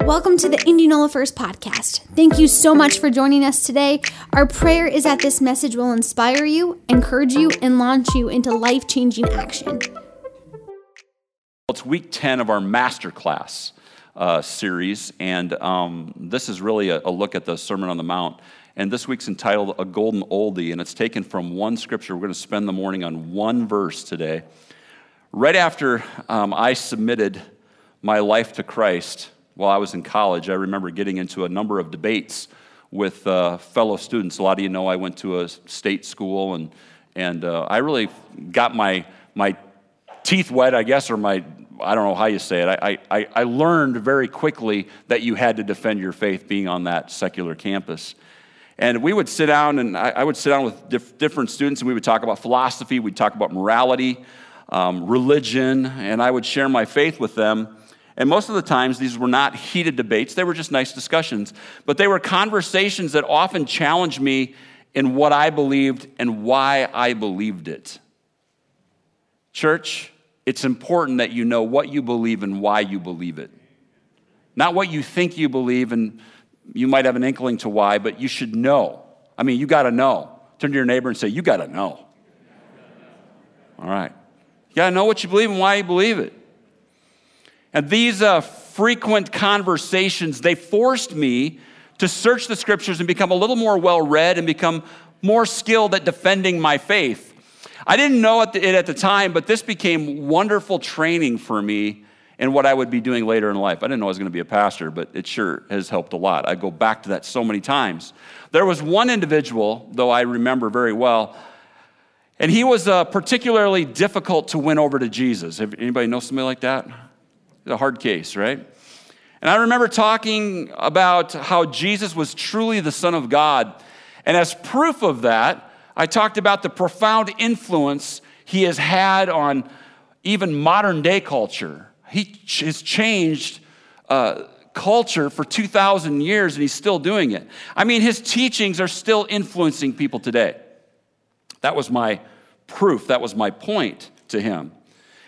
Welcome to the Indianola First podcast. Thank you so much for joining us today. Our prayer is that this message will inspire you, encourage you, and launch you into life changing action. It's week 10 of our masterclass uh, series, and um, this is really a, a look at the Sermon on the Mount. And this week's entitled A Golden Oldie, and it's taken from one scripture. We're going to spend the morning on one verse today. Right after um, I submitted my life to Christ while I was in college, I remember getting into a number of debates with uh, fellow students. A lot of you know I went to a state school, and, and uh, I really got my, my teeth wet, I guess, or my, I don't know how you say it. I, I, I learned very quickly that you had to defend your faith being on that secular campus. And we would sit down, and I, I would sit down with diff- different students, and we would talk about philosophy, we'd talk about morality, um, religion, and I would share my faith with them. And most of the times, these were not heated debates, they were just nice discussions. But they were conversations that often challenged me in what I believed and why I believed it. Church, it's important that you know what you believe and why you believe it. Not what you think you believe, and you might have an inkling to why, but you should know. I mean, you got to know. Turn to your neighbor and say, You got to know. All right. You got to know what you believe and why you believe it. And these uh, frequent conversations, they forced me to search the scriptures and become a little more well read and become more skilled at defending my faith. I didn't know it at the time, but this became wonderful training for me in what I would be doing later in life. I didn't know I was going to be a pastor, but it sure has helped a lot. I go back to that so many times. There was one individual, though I remember very well, and he was uh, particularly difficult to win over to Jesus. Anybody know somebody like that? A hard case, right? And I remember talking about how Jesus was truly the Son of God. And as proof of that, I talked about the profound influence he has had on even modern day culture. He has changed uh, culture for 2,000 years and he's still doing it. I mean, his teachings are still influencing people today. That was my proof, that was my point to him.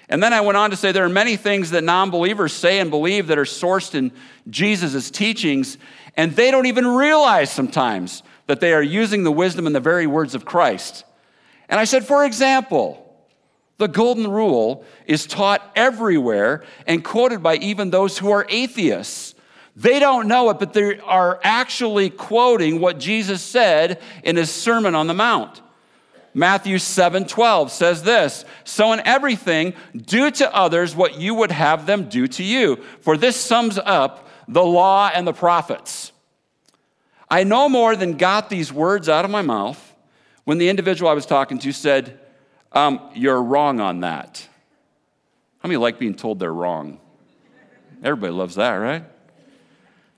And then I went on to say there are many things that non believers say and believe that are sourced in Jesus' teachings, and they don't even realize sometimes that they are using the wisdom and the very words of Christ. And I said, for example, the golden rule is taught everywhere and quoted by even those who are atheists. They don't know it, but they are actually quoting what Jesus said in his Sermon on the Mount. Matthew 7 12 says this So in everything, do to others what you would have them do to you. For this sums up the law and the prophets. I no more than got these words out of my mouth when the individual I was talking to said, um, You're wrong on that. How many like being told they're wrong? Everybody loves that, right?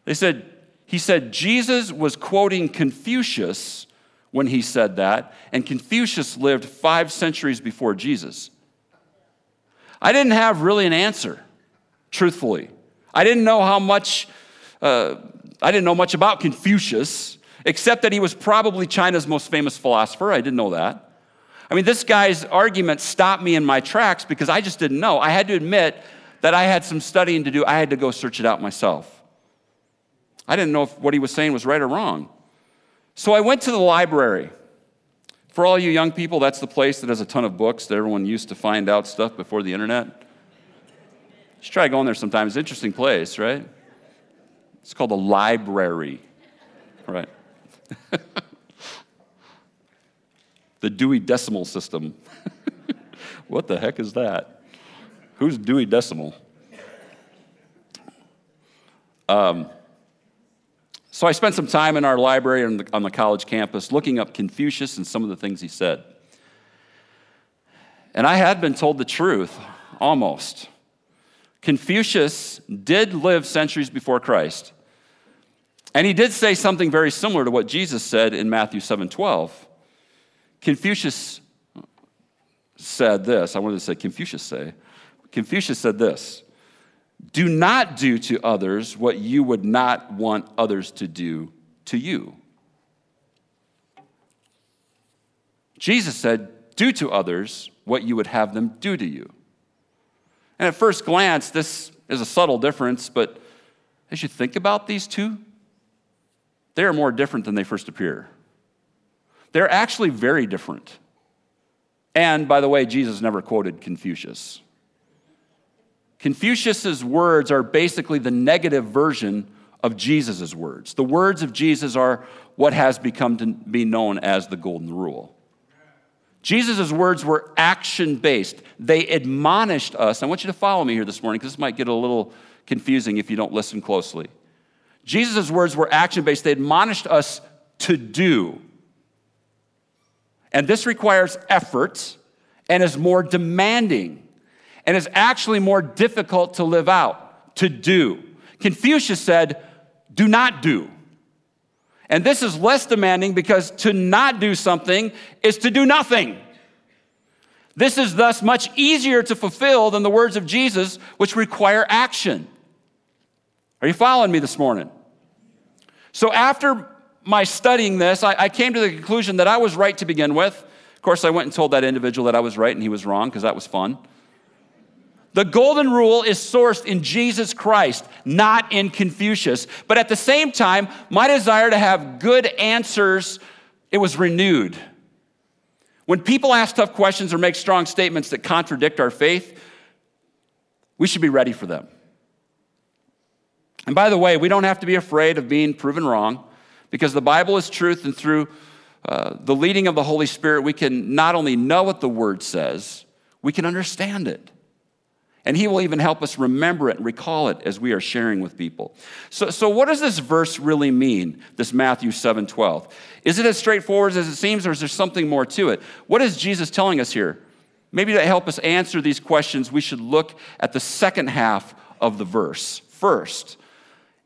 They said, He said, Jesus was quoting Confucius when he said that, and Confucius lived five centuries before Jesus. I didn't have really an answer, truthfully. I didn't know how much, uh, I didn't know much about Confucius, except that he was probably China's most famous philosopher. I didn't know that. I mean, this guy's argument stopped me in my tracks because I just didn't know. I had to admit that I had some studying to do. I had to go search it out myself. I didn't know if what he was saying was right or wrong. So I went to the library. For all you young people, that's the place that has a ton of books that everyone used to find out stuff before the internet. Just try going there sometimes. Interesting place, right? It's called a library, right? the Dewey Decimal System. what the heck is that? Who's Dewey Decimal? Um, so I spent some time in our library on the, on the, college campus looking up Confucius and some of the things he said. And I had been told the truth, almost. Confucius did live centuries before Christ. And he did say something very similar to what Jesus said in Matthew 7:12. Confucius said this. I wanted to say Confucius say. Confucius said this. Do not do to others what you would not want others to do to you. Jesus said, Do to others what you would have them do to you. And at first glance, this is a subtle difference, but as you think about these two, they are more different than they first appear. They're actually very different. And by the way, Jesus never quoted Confucius. Confucius's words are basically the negative version of Jesus' words. The words of Jesus are what has become to be known as the Golden Rule. Jesus' words were action based. They admonished us. I want you to follow me here this morning because this might get a little confusing if you don't listen closely. Jesus' words were action based. They admonished us to do. And this requires effort and is more demanding and is actually more difficult to live out, to do. Confucius said, do not do. And this is less demanding because to not do something is to do nothing. This is thus much easier to fulfill than the words of Jesus, which require action. Are you following me this morning? So, after my studying this, I, I came to the conclusion that I was right to begin with. Of course, I went and told that individual that I was right and he was wrong because that was fun. The golden rule is sourced in Jesus Christ, not in Confucius. But at the same time, my desire to have good answers, it was renewed. When people ask tough questions or make strong statements that contradict our faith, we should be ready for them. And by the way, we don't have to be afraid of being proven wrong because the Bible is truth, and through uh, the leading of the Holy Spirit, we can not only know what the Word says, we can understand it. And he will even help us remember it and recall it as we are sharing with people. So, so what does this verse really mean, this Matthew 7 12? Is it as straightforward as it seems, or is there something more to it? What is Jesus telling us here? Maybe to help us answer these questions, we should look at the second half of the verse first.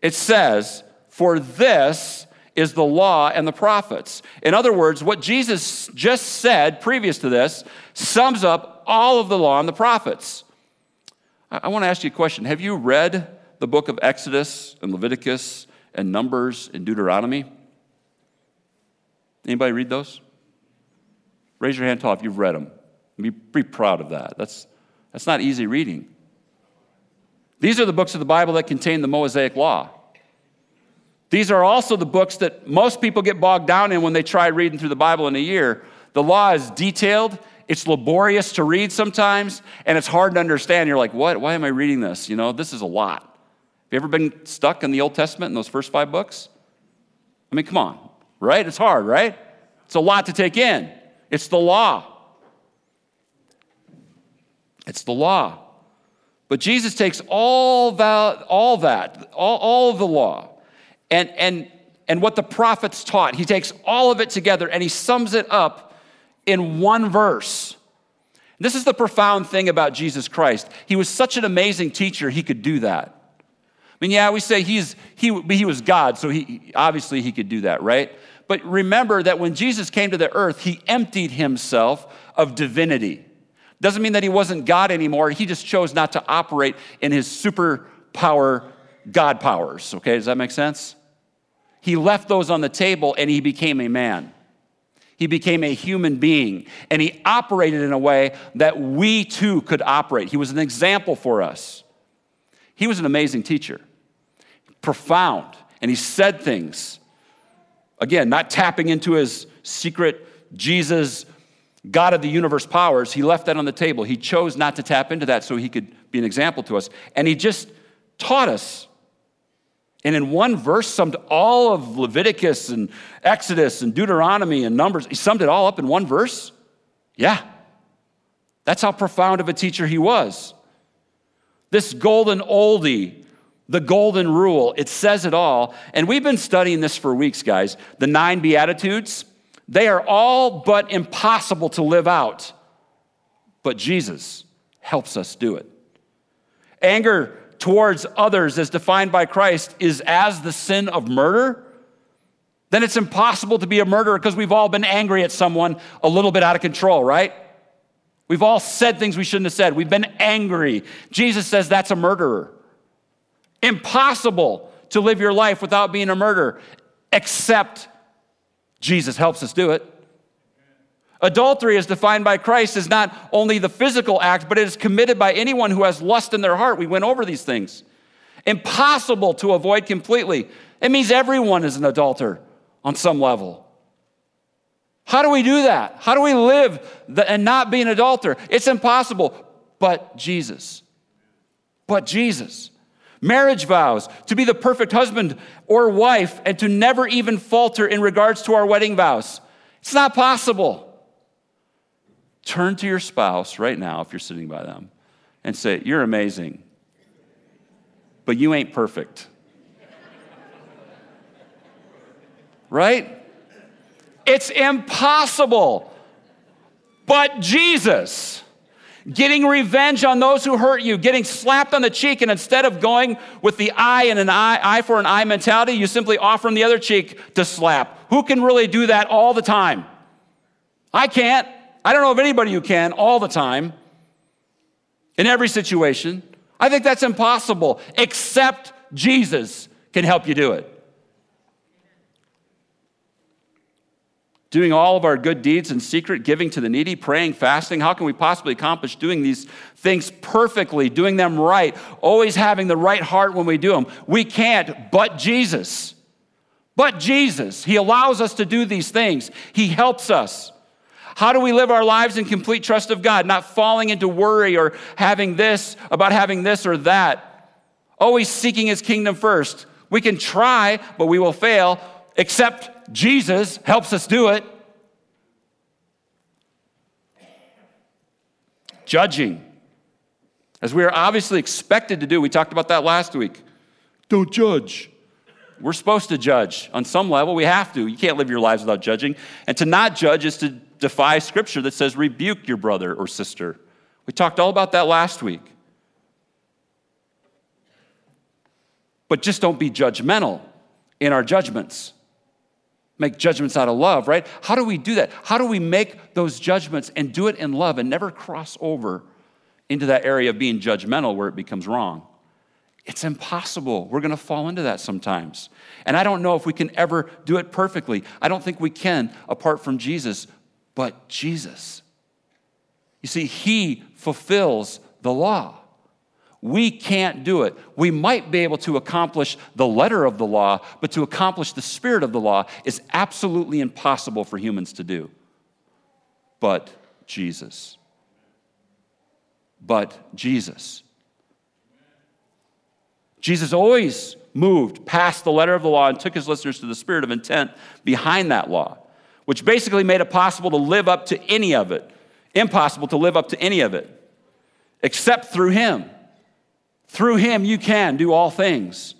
It says, For this is the law and the prophets. In other words, what Jesus just said previous to this sums up all of the law and the prophets. I want to ask you a question. Have you read the book of Exodus and Leviticus and Numbers and Deuteronomy? Anybody read those? Raise your hand tall if you've read them. Be, be proud of that. That's, that's not easy reading. These are the books of the Bible that contain the Mosaic Law. These are also the books that most people get bogged down in when they try reading through the Bible in a year. The law is detailed it's laborious to read sometimes, and it's hard to understand. You're like, what? Why am I reading this? You know, this is a lot. Have you ever been stuck in the Old Testament in those first five books? I mean, come on, right? It's hard, right? It's a lot to take in. It's the law. It's the law. But Jesus takes all that, all that, all, all of the law, and, and, and what the prophets taught, he takes all of it together and he sums it up in one verse. This is the profound thing about Jesus Christ. He was such an amazing teacher, he could do that. I mean, yeah, we say he's, he, he was God, so he, obviously he could do that, right? But remember that when Jesus came to the earth, he emptied himself of divinity. Doesn't mean that he wasn't God anymore. He just chose not to operate in his superpower God powers. Okay, does that make sense? He left those on the table and he became a man. He became a human being and he operated in a way that we too could operate. He was an example for us. He was an amazing teacher, profound, and he said things. Again, not tapping into his secret Jesus, God of the universe powers. He left that on the table. He chose not to tap into that so he could be an example to us. And he just taught us and in one verse, summed all of Leviticus and Exodus and Deuteronomy and Numbers. He summed it all up in one verse? Yeah. That's how profound of a teacher he was. This golden oldie, the golden rule, it says it all. And we've been studying this for weeks, guys. The nine Beatitudes, they are all but impossible to live out. But Jesus helps us do it. Anger towards others as defined by Christ is as the sin of murder, then it's impossible to be a murderer because we've all been angry at someone a little bit out of control, right? We've all said things we shouldn't have said. We've been angry. Jesus says that's a murderer. Impossible to live your life without being a murderer, except Jesus helps us do it. Adultery, as defined by Christ, is not only the physical act, but it is committed by anyone who has lust in their heart. We went over these things. Impossible to avoid completely. It means everyone is an adulterer on some level. How do we do that? How do we live and not be an adulterer? It's impossible, but Jesus. But Jesus. Marriage vows to be the perfect husband or wife and to never even falter in regards to our wedding vows. It's not possible. Turn to your spouse right now, if you're sitting by them, and say, You're amazing, but you ain't perfect. right? It's impossible. But Jesus, getting revenge on those who hurt you, getting slapped on the cheek, and instead of going with the eye and an eye, eye for an eye mentality, you simply offer him the other cheek to slap. Who can really do that all the time? I can't. I don't know of anybody who can all the time, in every situation. I think that's impossible, except Jesus can help you do it. doing all of our good deeds in secret, giving to the needy, praying, fasting. How can we possibly accomplish doing these things perfectly, doing them right, always having the right heart when we do them? We can't, but Jesus. But Jesus. He allows us to do these things, He helps us. How do we live our lives in complete trust of God, not falling into worry or having this about having this or that? Always seeking His kingdom first. We can try, but we will fail, except Jesus helps us do it. Judging, as we are obviously expected to do. We talked about that last week. Don't judge. We're supposed to judge on some level. We have to. You can't live your lives without judging. And to not judge is to defy scripture that says rebuke your brother or sister. We talked all about that last week. But just don't be judgmental in our judgments make judgments out of love, right? How do we do that? How do we make those judgments and do it in love and never cross over into that area of being judgmental where it becomes wrong? It's impossible. We're going to fall into that sometimes. And I don't know if we can ever do it perfectly. I don't think we can apart from Jesus, but Jesus. You see, He fulfills the law. We can't do it. We might be able to accomplish the letter of the law, but to accomplish the spirit of the law is absolutely impossible for humans to do. But Jesus. But Jesus. Jesus always moved past the letter of the law and took his listeners to the spirit of intent behind that law, which basically made it possible to live up to any of it, impossible to live up to any of it, except through him. Through him you can do all things.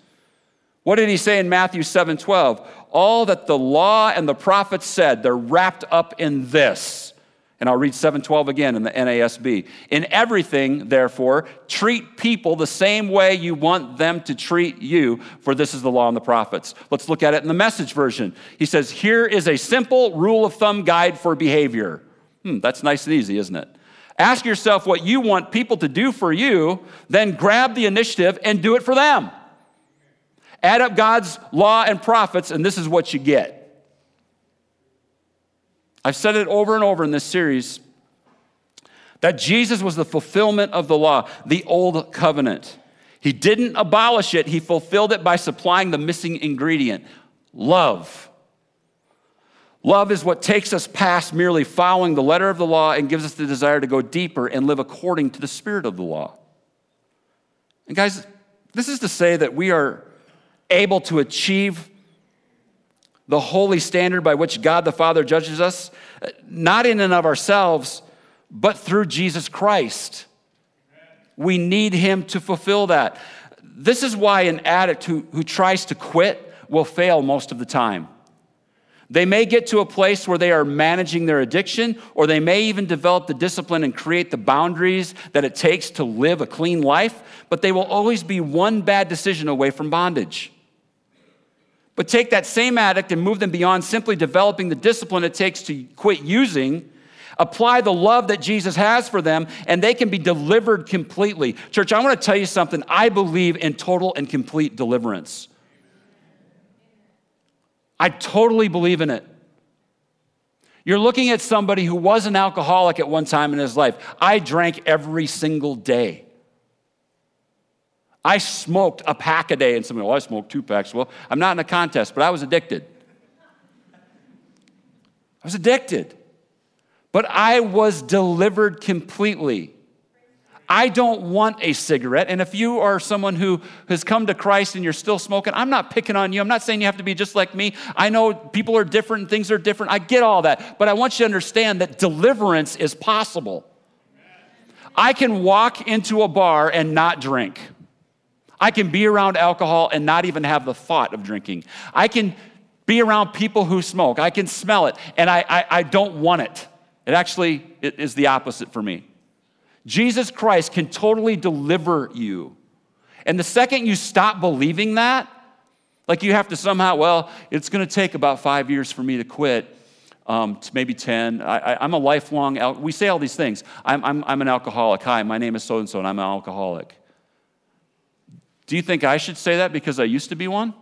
What did he say in Matthew 7 12? All that the law and the prophets said, they're wrapped up in this. And I'll read 712 again in the NASB. In everything, therefore, treat people the same way you want them to treat you, for this is the law and the prophets. Let's look at it in the message version. He says, Here is a simple rule of thumb guide for behavior. Hmm, that's nice and easy, isn't it? Ask yourself what you want people to do for you, then grab the initiative and do it for them. Add up God's law and prophets, and this is what you get. I've said it over and over in this series that Jesus was the fulfillment of the law, the old covenant. He didn't abolish it, he fulfilled it by supplying the missing ingredient love. Love is what takes us past merely following the letter of the law and gives us the desire to go deeper and live according to the spirit of the law. And, guys, this is to say that we are able to achieve the holy standard by which God the Father judges us, uh, not in and of ourselves, but through Jesus Christ. We need Him to fulfill that. This is why an addict who, who tries to quit will fail most of the time. They may get to a place where they are managing their addiction, or they may even develop the discipline and create the boundaries that it takes to live a clean life, but they will always be one bad decision away from bondage. But take that same addict and move them beyond simply developing the discipline it takes to quit using, apply the love that Jesus has for them, and they can be delivered completely. Church, I want to tell you something. I believe in total and complete deliverance. I totally believe in it. You're looking at somebody who was an alcoholic at one time in his life. I drank every single day. I smoked a pack a day, and somebody, well, I smoked two packs. Well, I'm not in a contest, but I was addicted. I was addicted. But I was delivered completely. I don't want a cigarette. And if you are someone who has come to Christ and you're still smoking, I'm not picking on you. I'm not saying you have to be just like me. I know people are different and things are different. I get all that. But I want you to understand that deliverance is possible. I can walk into a bar and not drink. I can be around alcohol and not even have the thought of drinking. I can be around people who smoke. I can smell it, and I, I, I don't want it. It actually it is the opposite for me. Jesus Christ can totally deliver you. And the second you stop believing that, like you have to somehow, well, it's going to take about five years for me to quit, um, to maybe 10. I, am a lifelong, al- we say all these things. I'm, I'm, I'm an alcoholic. Hi, my name is so and so, and I'm an alcoholic. Do you think I should say that because I used to be one?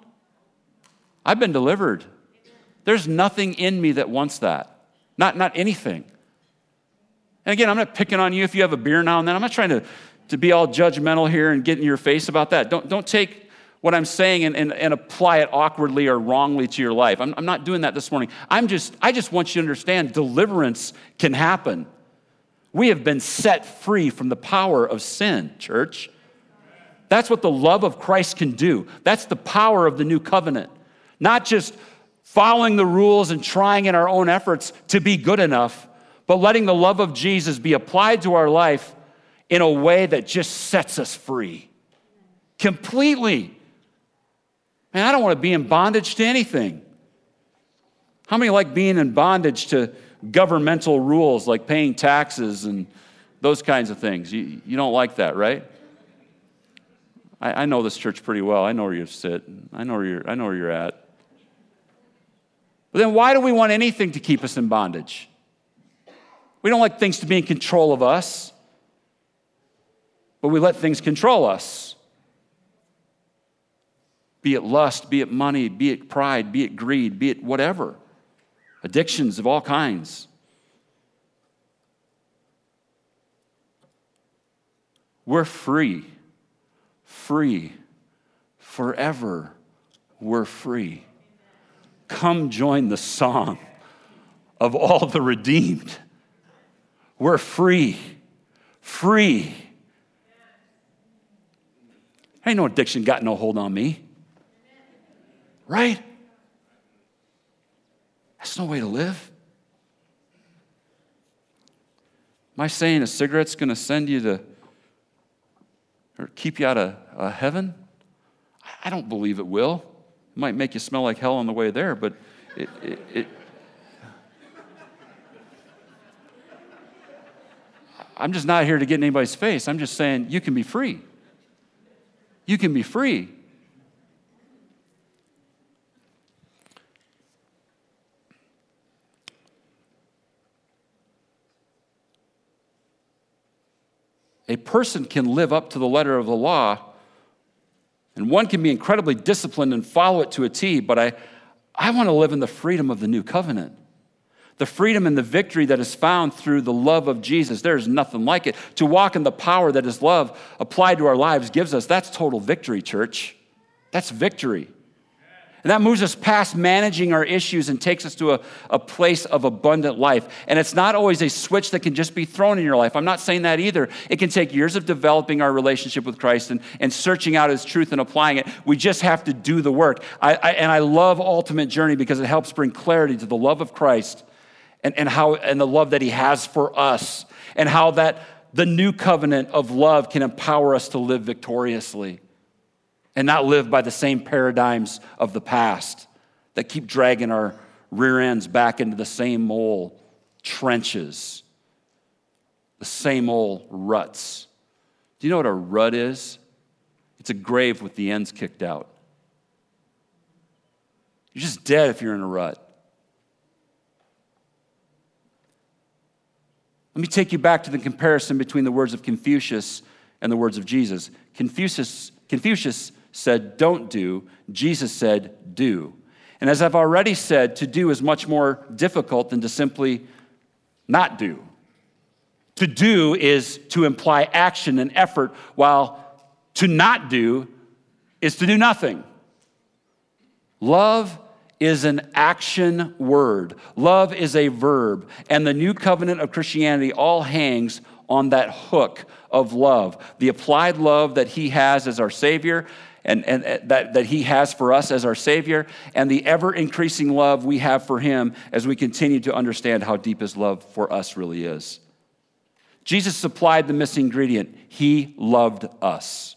I've been delivered. There's nothing in me that wants that. Not, not anything. And again, I'm not picking on you if you have a beer now and then. I'm not trying to, to be all judgmental here and get in your face about that. Don't, don't take what I'm saying and, and, and apply it awkwardly or wrongly to your life. I'm, I'm not doing that this morning. I'm just, I just want you to understand deliverance can happen. We have been set free from the power of sin, church. That's what the love of Christ can do. That's the power of the new covenant. Not just following the rules and trying in our own efforts to be good enough, but letting the love of Jesus be applied to our life in a way that just sets us free completely. Man, I don't want to be in bondage to anything. How many like being in bondage to governmental rules like paying taxes and those kinds of things? You, you don't like that, right? I, I know this church pretty well. I know where you sit. I know where you're, I know where you're at. But then why do we want anything to keep us in bondage? We don't like things to be in control of us, but we let things control us. Be it lust, be it money, be it pride, be it greed, be it whatever. Addictions of all kinds. We're free, free, forever. We're free. Come join the song of all the redeemed. We're free, free. Ain't no addiction got no hold on me. Right? That's no way to live. Am I saying a cigarette's going to send you to or keep you out of uh, heaven? I don't believe it will. It might make you smell like hell on the way there, but it, it, it I'm just not here to get in anybody's face. I'm just saying you can be free. You can be free. A person can live up to the letter of the law and one can be incredibly disciplined and follow it to a T, but I, I want to live in the freedom of the new covenant. The freedom and the victory that is found through the love of Jesus. There is nothing like it. To walk in the power that His love applied to our lives gives us, that's total victory, church. That's victory. And that moves us past managing our issues and takes us to a, a place of abundant life. And it's not always a switch that can just be thrown in your life. I'm not saying that either. It can take years of developing our relationship with Christ and, and searching out His truth and applying it. We just have to do the work. I, I, and I love Ultimate Journey because it helps bring clarity to the love of Christ and, and, how, and the love that He has for us, and how that the new covenant of love can empower us to live victoriously and not live by the same paradigms of the past that keep dragging our rear ends back into the same old trenches, the same old ruts. Do you know what a rut is? It's a grave with the ends kicked out. You're just dead if you're in a rut. Let me take you back to the comparison between the words of Confucius and the words of Jesus. Confucius, Confucius said, don't do. Jesus said, do. And as I've already said, to do is much more difficult than to simply not do. To do is to imply action and effort, while To not do is to do nothing. Love is an action word. Love is a verb. And the new covenant of Christianity all hangs on that hook of love. The applied love that he has as our Savior and, and, and that, that he has for us as our Savior, and the ever increasing love we have for him as we continue to understand how deep his love for us really is. Jesus supplied the missing ingredient. He loved us.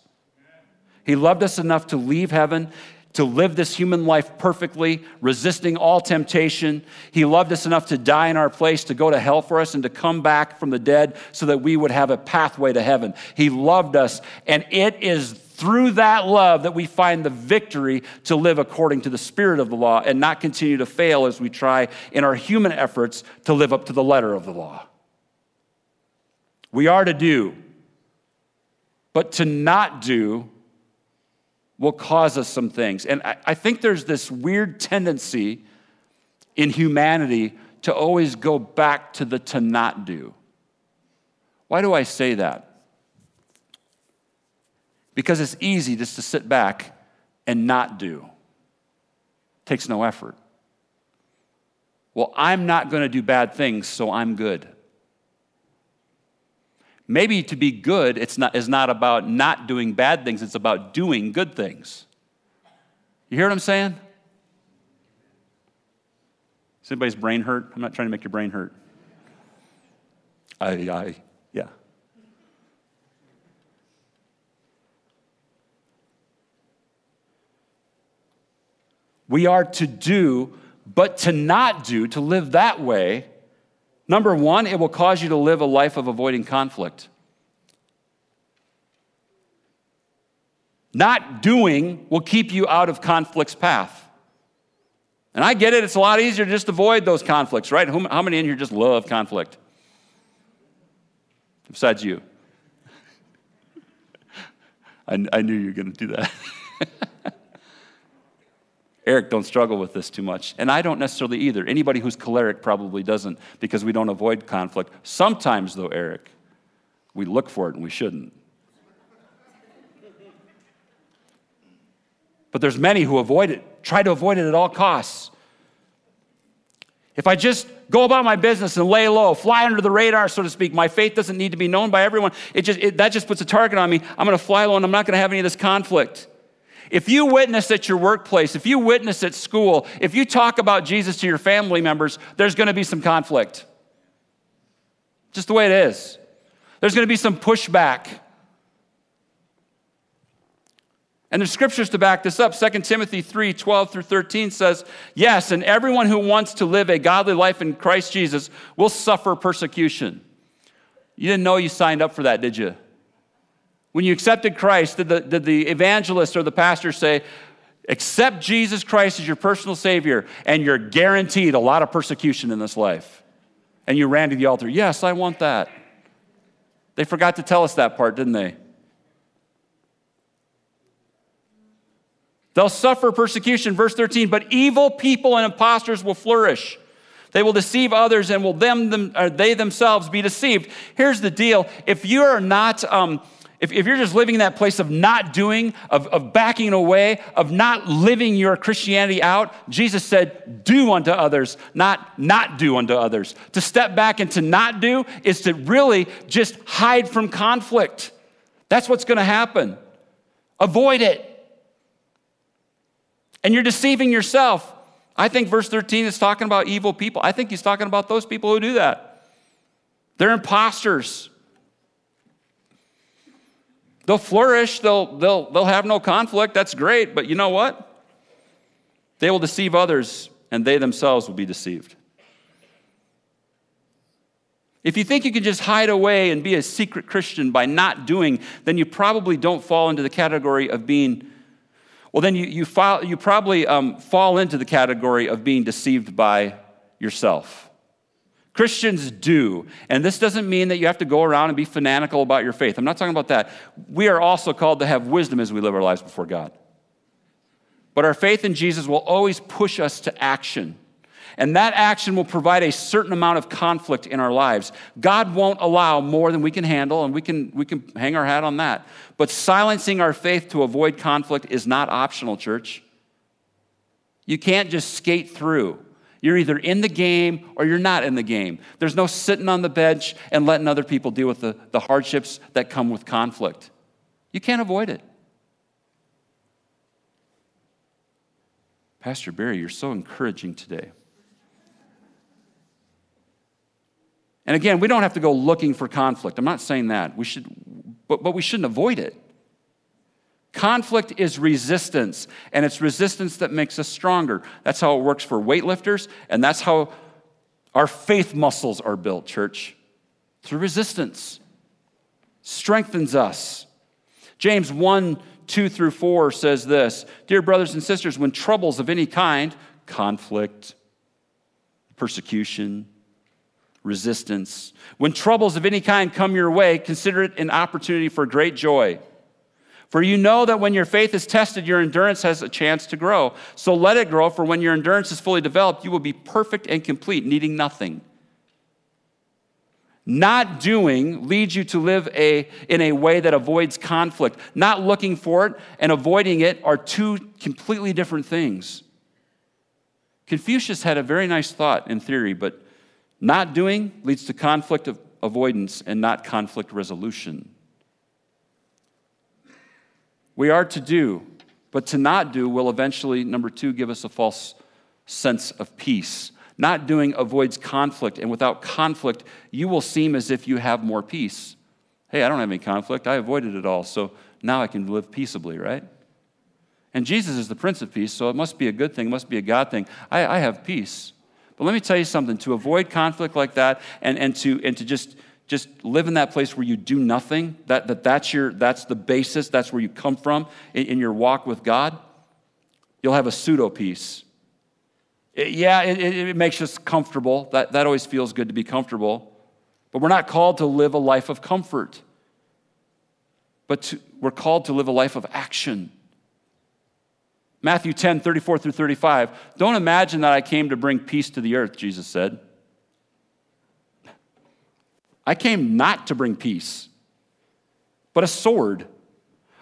He loved us enough to leave heaven to live this human life perfectly, resisting all temptation. He loved us enough to die in our place, to go to hell for us, and to come back from the dead so that we would have a pathway to heaven. He loved us, and it is through that love that we find the victory to live according to the spirit of the law and not continue to fail as we try in our human efforts to live up to the letter of the law. We are to do, but to not do will cause us some things. And I, I think there's this weird tendency in humanity to always go back to the to not do. Why do I say that? Because it's easy just to sit back and not do. It takes no effort. Well, I'm not going to do bad things, so I'm good. Maybe to be good it's not, is not about not doing bad things, it's about doing good things. You hear what I'm saying? Is anybody's brain hurt? I'm not trying to make your brain hurt. I, I, yeah. We are to do, but to not do, to live that way, Number one, it will cause you to live a life of avoiding conflict. Not doing will keep you out of conflict's path. And I get it, it's a lot easier to just avoid those conflicts, right? How many in here just love conflict? Besides you. I, I knew you were going to do that. Eric don't struggle with this too much. And I don't necessarily either. Anybody who's choleric probably doesn't because we don't avoid conflict. Sometimes, though, Eric, we look for it and we shouldn't. But there's many who avoid it, try to avoid it at all costs. If I just go about my business and lay low, fly under the radar, so to speak, my faith doesn't need to be known by everyone. It just, it, that just puts a target on me. I'm going to fly low and I'm not going to have any of this conflict. If you witness at your workplace, if you witness at school, if you talk about Jesus to your family members, there's going to be some conflict. Just the way it is. There's going to be some pushback. And there's scriptures to back this up. 2 Timothy 3 12 through 13 says, Yes, and everyone who wants to live a godly life in Christ Jesus will suffer persecution. You didn't know you signed up for that, did you? When you accepted Christ, did the, did the evangelist or the pastor say, accept Jesus Christ as your personal Savior, and you're guaranteed a lot of persecution in this life? And you ran to the altar, yes, I want that. They forgot to tell us that part, didn't they? They'll suffer persecution, verse 13, but evil people and impostors will flourish. They will deceive others and will them, them they themselves be deceived. Here's the deal if you are not um, if, if you're just living in that place of not doing, of, of backing away, of not living your Christianity out, Jesus said, do unto others, not not do unto others. To step back and to not do is to really just hide from conflict. That's what's going to happen. Avoid it. And you're deceiving yourself. I think verse 13 is talking about evil people. I think he's talking about those people who do that. They're imposters. They'll flourish, they'll, they'll, they'll have no conflict. That's great. But you know what? They will deceive others, and they themselves will be deceived. If you think you can just hide away and be a secret Christian by not doing, then you probably don't fall into the category of being, well, then you, you, fall, you probably um, fall into the category of being deceived by yourself. Christians do. And this doesn't mean that you have to go around and be fanatical about your faith. I'm not talking about that. We are also called to have wisdom as we live our lives before God. But our faith in Jesus will always push us to action. And that action will provide a certain amount of conflict in our lives. God won't allow more than we can handle, and we can, we can hang our hat on that. But silencing our faith to avoid conflict is not optional, church. You can't just skate through. You're either in the game or you're not in the game. There's no sitting on the bench and letting other people deal with the, the hardships that come with conflict. You can't avoid it. Pastor Barry, you're so encouraging today. And again, we don't have to go looking for conflict. I'm not saying that. We should, but, but we shouldn't avoid it. Conflict is resistance, and it's resistance that makes us stronger. That's how it works for weightlifters, and that's how our faith muscles are built, church. Through resistance. Strengthens us. James 1 2 through 4 says this Dear brothers and sisters, when troubles of any kind, conflict, persecution, resistance. When troubles of any kind come your way, consider it an opportunity for great joy. For you know that when your faith is tested, your endurance has a chance to grow. So let it grow, for when your endurance is fully developed, you will be perfect and complete, needing nothing. Not doing leads you to live a, in a way that avoids conflict. Not looking for it and avoiding it are two completely different things. Confucius had a very nice thought in theory, but not doing leads to conflict avoidance and not conflict resolution. We are to do, but to not do will eventually, number two, give us a false sense of peace. Not doing avoids conflict, and without conflict, you will seem as if you have more peace. Hey, I don't have any conflict. I avoided it all, so now I can live peaceably, right? And Jesus is the Prince of Peace, so it must be a good thing, it must be a God thing. I, I have peace. But let me tell you something to avoid conflict like that and, and, to, and to just, just live in that place where you do nothing, that, that that's, your, that's the basis, that's where you come from in, in your walk with God, you'll have a pseudo peace. It, yeah, it, it makes us comfortable. That, that always feels good to be comfortable. But we're not called to live a life of comfort, but to, we're called to live a life of action. Matthew 10, 34 through 35. Don't imagine that I came to bring peace to the earth, Jesus said. I came not to bring peace, but a sword.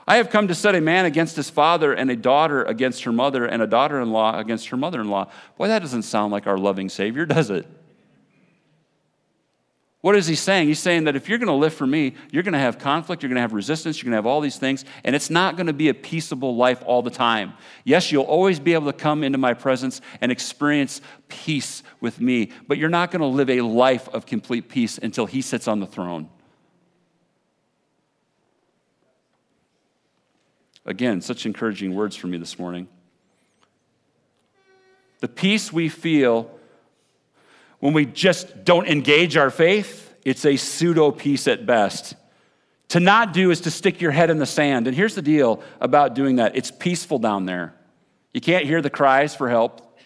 I have come to set a man against his father, and a daughter against her mother, and a daughter in law against her mother in law. Boy, that doesn't sound like our loving Savior, does it? What is he saying? He's saying that if you're going to live for me, you're going to have conflict, you're going to have resistance, you're going to have all these things, and it's not going to be a peaceable life all the time. Yes, you'll always be able to come into my presence and experience peace with me, but you're not going to live a life of complete peace until he sits on the throne. Again, such encouraging words for me this morning. The peace we feel when we just don't engage our faith, it's a pseudo peace at best. To not do is to stick your head in the sand. And here's the deal about doing that it's peaceful down there. You can't hear the cries for help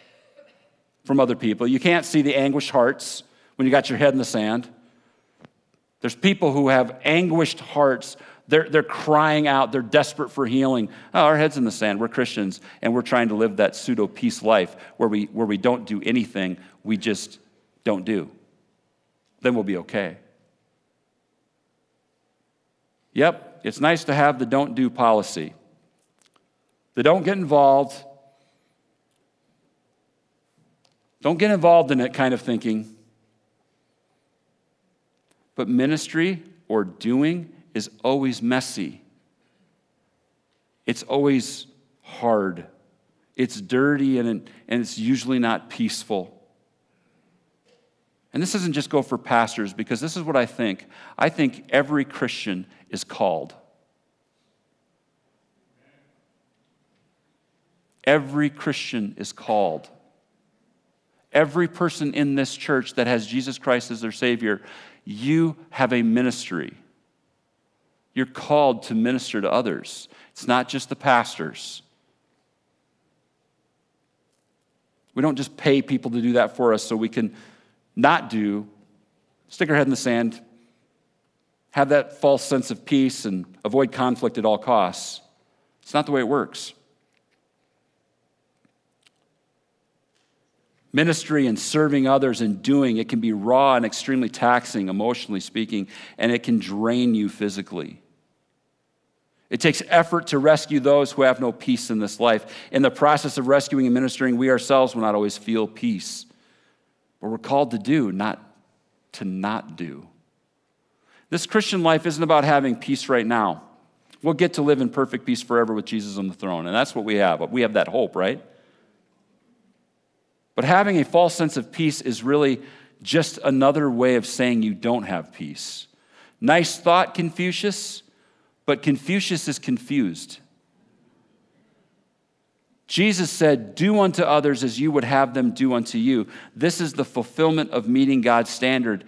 from other people, you can't see the anguished hearts when you got your head in the sand. There's people who have anguished hearts. They're, they're crying out. They're desperate for healing. Oh, our head's in the sand. We're Christians, and we're trying to live that pseudo peace life where we, where we don't do anything. We just don't do. Then we'll be okay. Yep, it's nice to have the don't do policy. The don't get involved. Don't get involved in it kind of thinking. But ministry or doing is always messy. It's always hard. It's dirty and, and it's usually not peaceful. And this doesn't just go for pastors, because this is what I think. I think every Christian is called. Every Christian is called. Every person in this church that has Jesus Christ as their Savior, you have a ministry. You're called to minister to others. It's not just the pastors. We don't just pay people to do that for us so we can not do, stick our head in the sand, have that false sense of peace, and avoid conflict at all costs. It's not the way it works. Ministry and serving others and doing, it can be raw and extremely taxing, emotionally speaking, and it can drain you physically. It takes effort to rescue those who have no peace in this life. In the process of rescuing and ministering, we ourselves will not always feel peace. But we're called to do, not to not do. This Christian life isn't about having peace right now. We'll get to live in perfect peace forever with Jesus on the throne, and that's what we have. We have that hope, right? But having a false sense of peace is really just another way of saying you don't have peace. Nice thought, Confucius, but Confucius is confused. Jesus said, Do unto others as you would have them do unto you. This is the fulfillment of meeting God's standard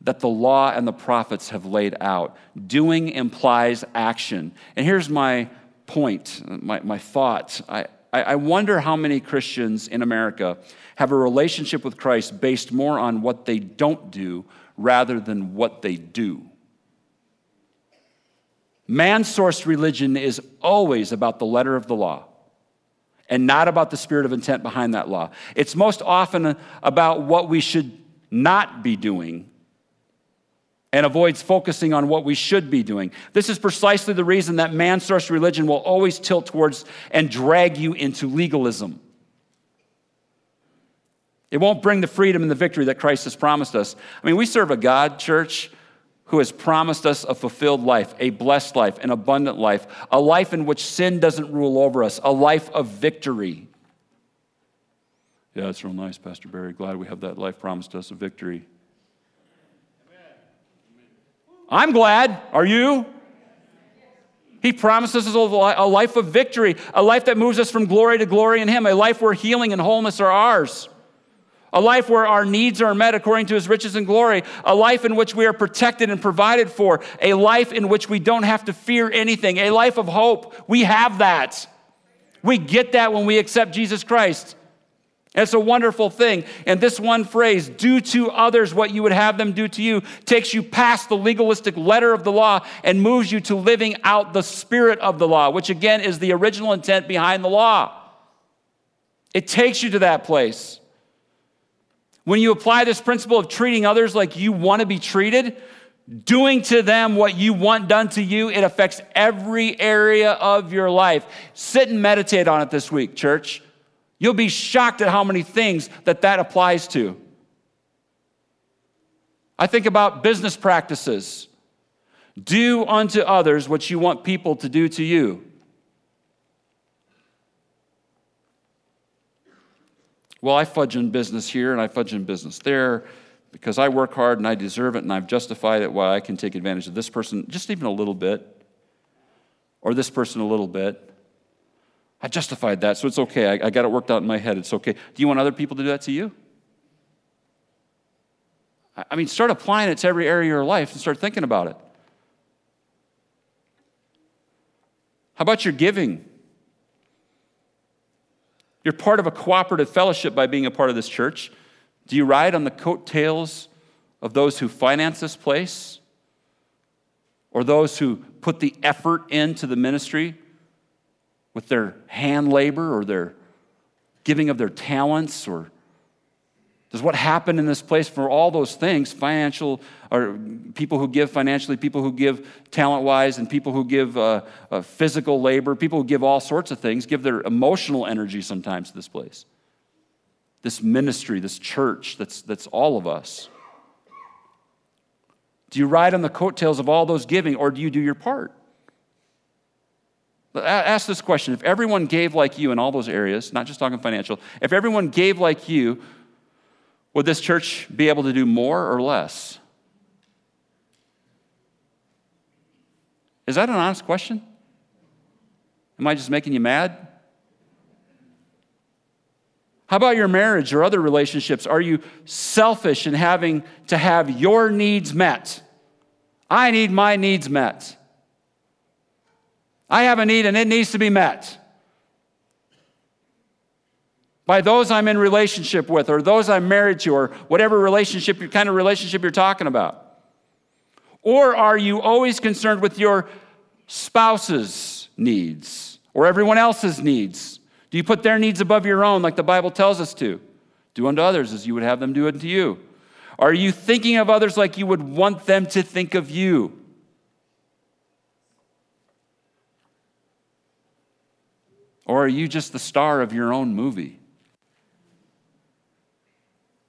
that the law and the prophets have laid out. Doing implies action. And here's my point, my, my thought. I, I wonder how many Christians in America have a relationship with Christ based more on what they don't do rather than what they do. Man sourced religion is always about the letter of the law and not about the spirit of intent behind that law. It's most often about what we should not be doing and avoids focusing on what we should be doing. This is precisely the reason that man sourced religion will always tilt towards and drag you into legalism. It won't bring the freedom and the victory that Christ has promised us. I mean, we serve a God, church, who has promised us a fulfilled life, a blessed life, an abundant life, a life in which sin doesn't rule over us, a life of victory. Yeah, that's real nice, Pastor Barry. Glad we have that life promised us a victory. I'm glad. Are you? He promises us a life of victory, a life that moves us from glory to glory in Him, a life where healing and wholeness are ours. A life where our needs are met according to his riches and glory. A life in which we are protected and provided for. A life in which we don't have to fear anything. A life of hope. We have that. We get that when we accept Jesus Christ. It's a wonderful thing. And this one phrase, do to others what you would have them do to you, takes you past the legalistic letter of the law and moves you to living out the spirit of the law, which again is the original intent behind the law. It takes you to that place. When you apply this principle of treating others like you want to be treated, doing to them what you want done to you, it affects every area of your life. Sit and meditate on it this week, church. You'll be shocked at how many things that that applies to. I think about business practices. Do unto others what you want people to do to you. Well, I fudge in business here and I fudge in business there because I work hard and I deserve it and I've justified it why I can take advantage of this person just even a little bit or this person a little bit. I justified that, so it's okay. I, I got it worked out in my head. It's okay. Do you want other people to do that to you? I, I mean, start applying it to every area of your life and start thinking about it. How about your giving? You're part of a cooperative fellowship by being a part of this church. Do you ride on the coattails of those who finance this place? Or those who put the effort into the ministry with their hand labor or their giving of their talents or does what happened in this place for all those things, financial, or people who give financially, people who give talent wise, and people who give uh, uh, physical labor, people who give all sorts of things, give their emotional energy sometimes to this place. This ministry, this church, that's, that's all of us. Do you ride on the coattails of all those giving, or do you do your part? Ask this question if everyone gave like you in all those areas, not just talking financial, if everyone gave like you, would this church be able to do more or less? Is that an honest question? Am I just making you mad? How about your marriage or other relationships? Are you selfish in having to have your needs met? I need my needs met. I have a need and it needs to be met by those I'm in relationship with or those I'm married to or whatever relationship, kind of relationship you're talking about? Or are you always concerned with your spouse's needs or everyone else's needs? Do you put their needs above your own like the Bible tells us to? Do unto others as you would have them do unto you. Are you thinking of others like you would want them to think of you? Or are you just the star of your own movie?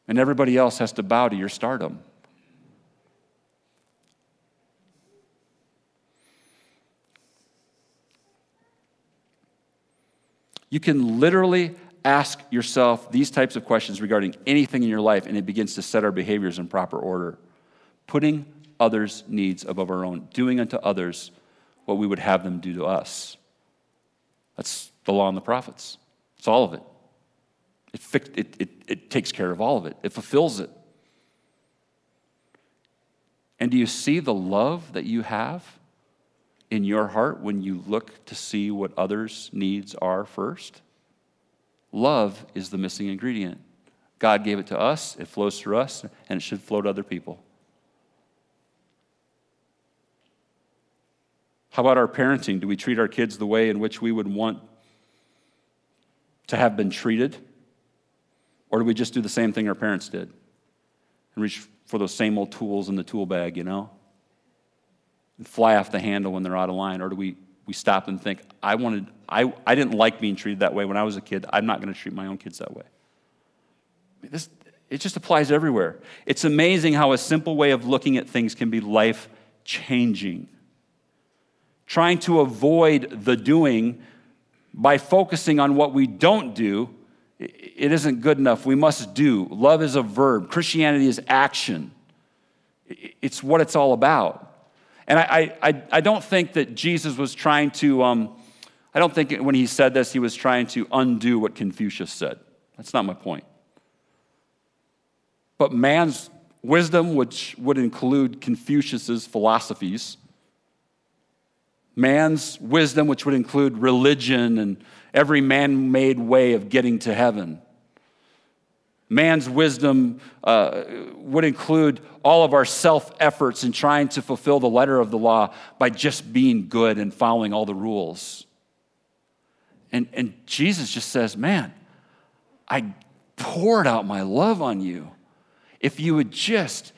And everybody else has to bow to your stardom. You can literally ask yourself these types of questions regarding anything in your life, and it begins to set our behaviors in proper order. Putting others' needs above our own, doing unto others what we would have them do to us. That's the law and the prophets. It's all of it. It, it, it, it takes care of all of it, it fulfills it. And do you see the love that you have in your heart when you look to see what others' needs are first? Love is the missing ingredient. God gave it to us, it flows through us, and it should flow to other people. How about our parenting? Do we treat our kids the way in which we would want to have been treated? Or do we just do the same thing our parents did and reach for those same old tools in the tool bag, you know? And fly off the handle when they're out of line? Or do we, we stop and think, I, wanted, I, I didn't like being treated that way when I was a kid. I'm not going to treat my own kids that way. This, it just applies everywhere. It's amazing how a simple way of looking at things can be life changing. Trying to avoid the doing by focusing on what we don't do, it isn't good enough. We must do. Love is a verb, Christianity is action. It's what it's all about. And I, I, I don't think that Jesus was trying to, um, I don't think when he said this, he was trying to undo what Confucius said. That's not my point. But man's wisdom, which would include Confucius's philosophies, man's wisdom, which would include religion and every man made way of getting to heaven. Man's wisdom uh, would include all of our self efforts in trying to fulfill the letter of the law by just being good and following all the rules. And, and Jesus just says, Man, I poured out my love on you. If you would just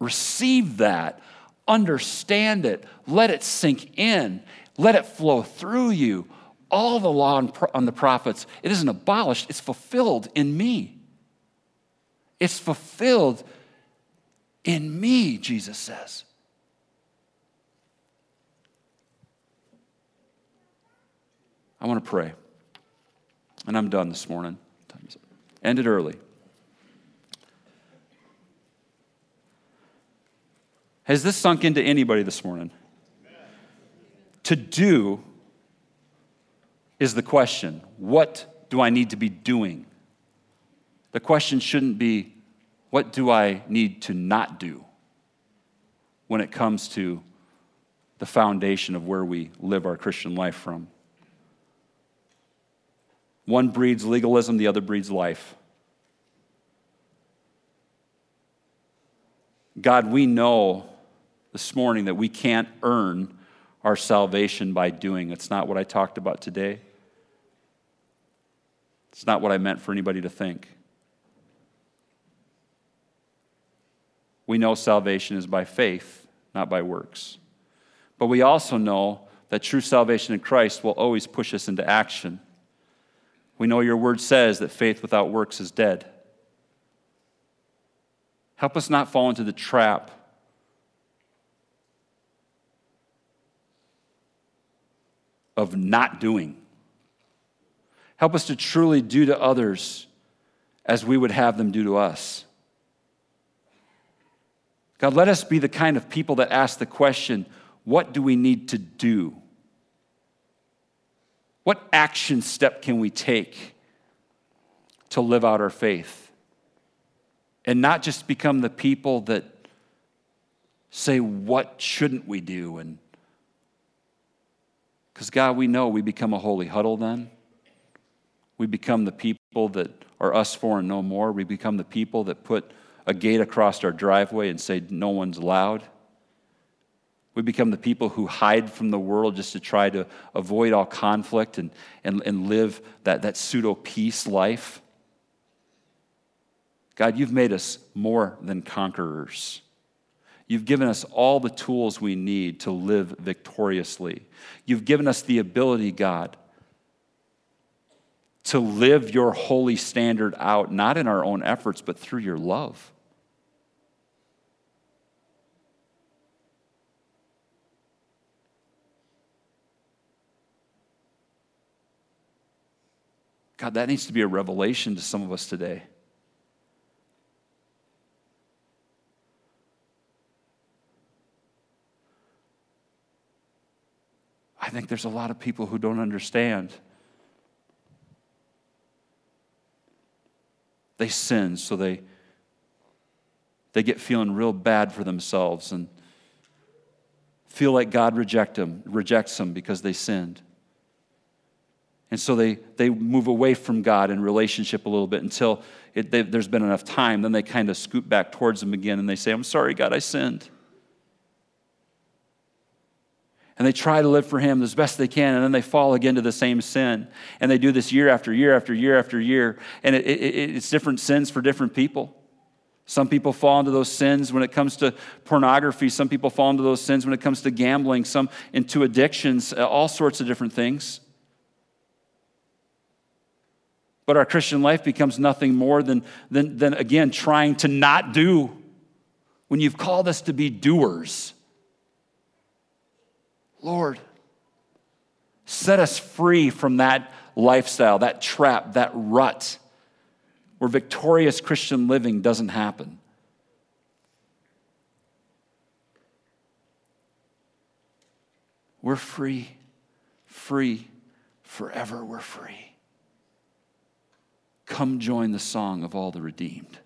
receive that, understand it, let it sink in, let it flow through you. All the law on the prophets, it isn't abolished, it's fulfilled in me. It's fulfilled in me, Jesus says. I want to pray. And I'm done this morning. Ended early. Has this sunk into anybody this morning? To do is the question. What do I need to be doing? The question shouldn't be, what do I need to not do when it comes to the foundation of where we live our Christian life from? One breeds legalism, the other breeds life. God, we know this morning that we can't earn our salvation by doing. It's not what I talked about today. It's not what I meant for anybody to think. We know salvation is by faith, not by works. But we also know that true salvation in Christ will always push us into action. We know your word says that faith without works is dead. Help us not fall into the trap of not doing. Help us to truly do to others as we would have them do to us. God, let us be the kind of people that ask the question what do we need to do? What action step can we take to live out our faith? And not just become the people that say, What shouldn't we do? And because, God, we know we become a holy huddle then. We become the people that are us four and no more. We become the people that put a gate across our driveway and say, No one's allowed. We become the people who hide from the world just to try to avoid all conflict and, and, and live that, that pseudo peace life. God, you've made us more than conquerors. You've given us all the tools we need to live victoriously. You've given us the ability, God, to live your holy standard out, not in our own efforts, but through your love. God, that needs to be a revelation to some of us today. I think there's a lot of people who don't understand. They sin, so they, they get feeling real bad for themselves and feel like God reject them, rejects them because they sinned. And so they, they move away from God in relationship a little bit until it, they, there's been enough time. Then they kind of scoot back towards Him again and they say, I'm sorry, God, I sinned. And they try to live for Him as best they can, and then they fall again to the same sin. And they do this year after year after year after year. And it, it, it's different sins for different people. Some people fall into those sins when it comes to pornography. Some people fall into those sins when it comes to gambling, some into addictions, uh, all sorts of different things. But our Christian life becomes nothing more than, than, than, again, trying to not do when you've called us to be doers. Lord, set us free from that lifestyle, that trap, that rut where victorious Christian living doesn't happen. We're free, free, forever we're free. Come join the song of all the redeemed.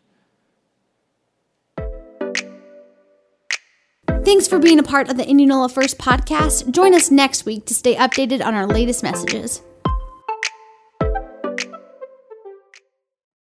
Thanks for being a part of the Indianola First podcast. Join us next week to stay updated on our latest messages.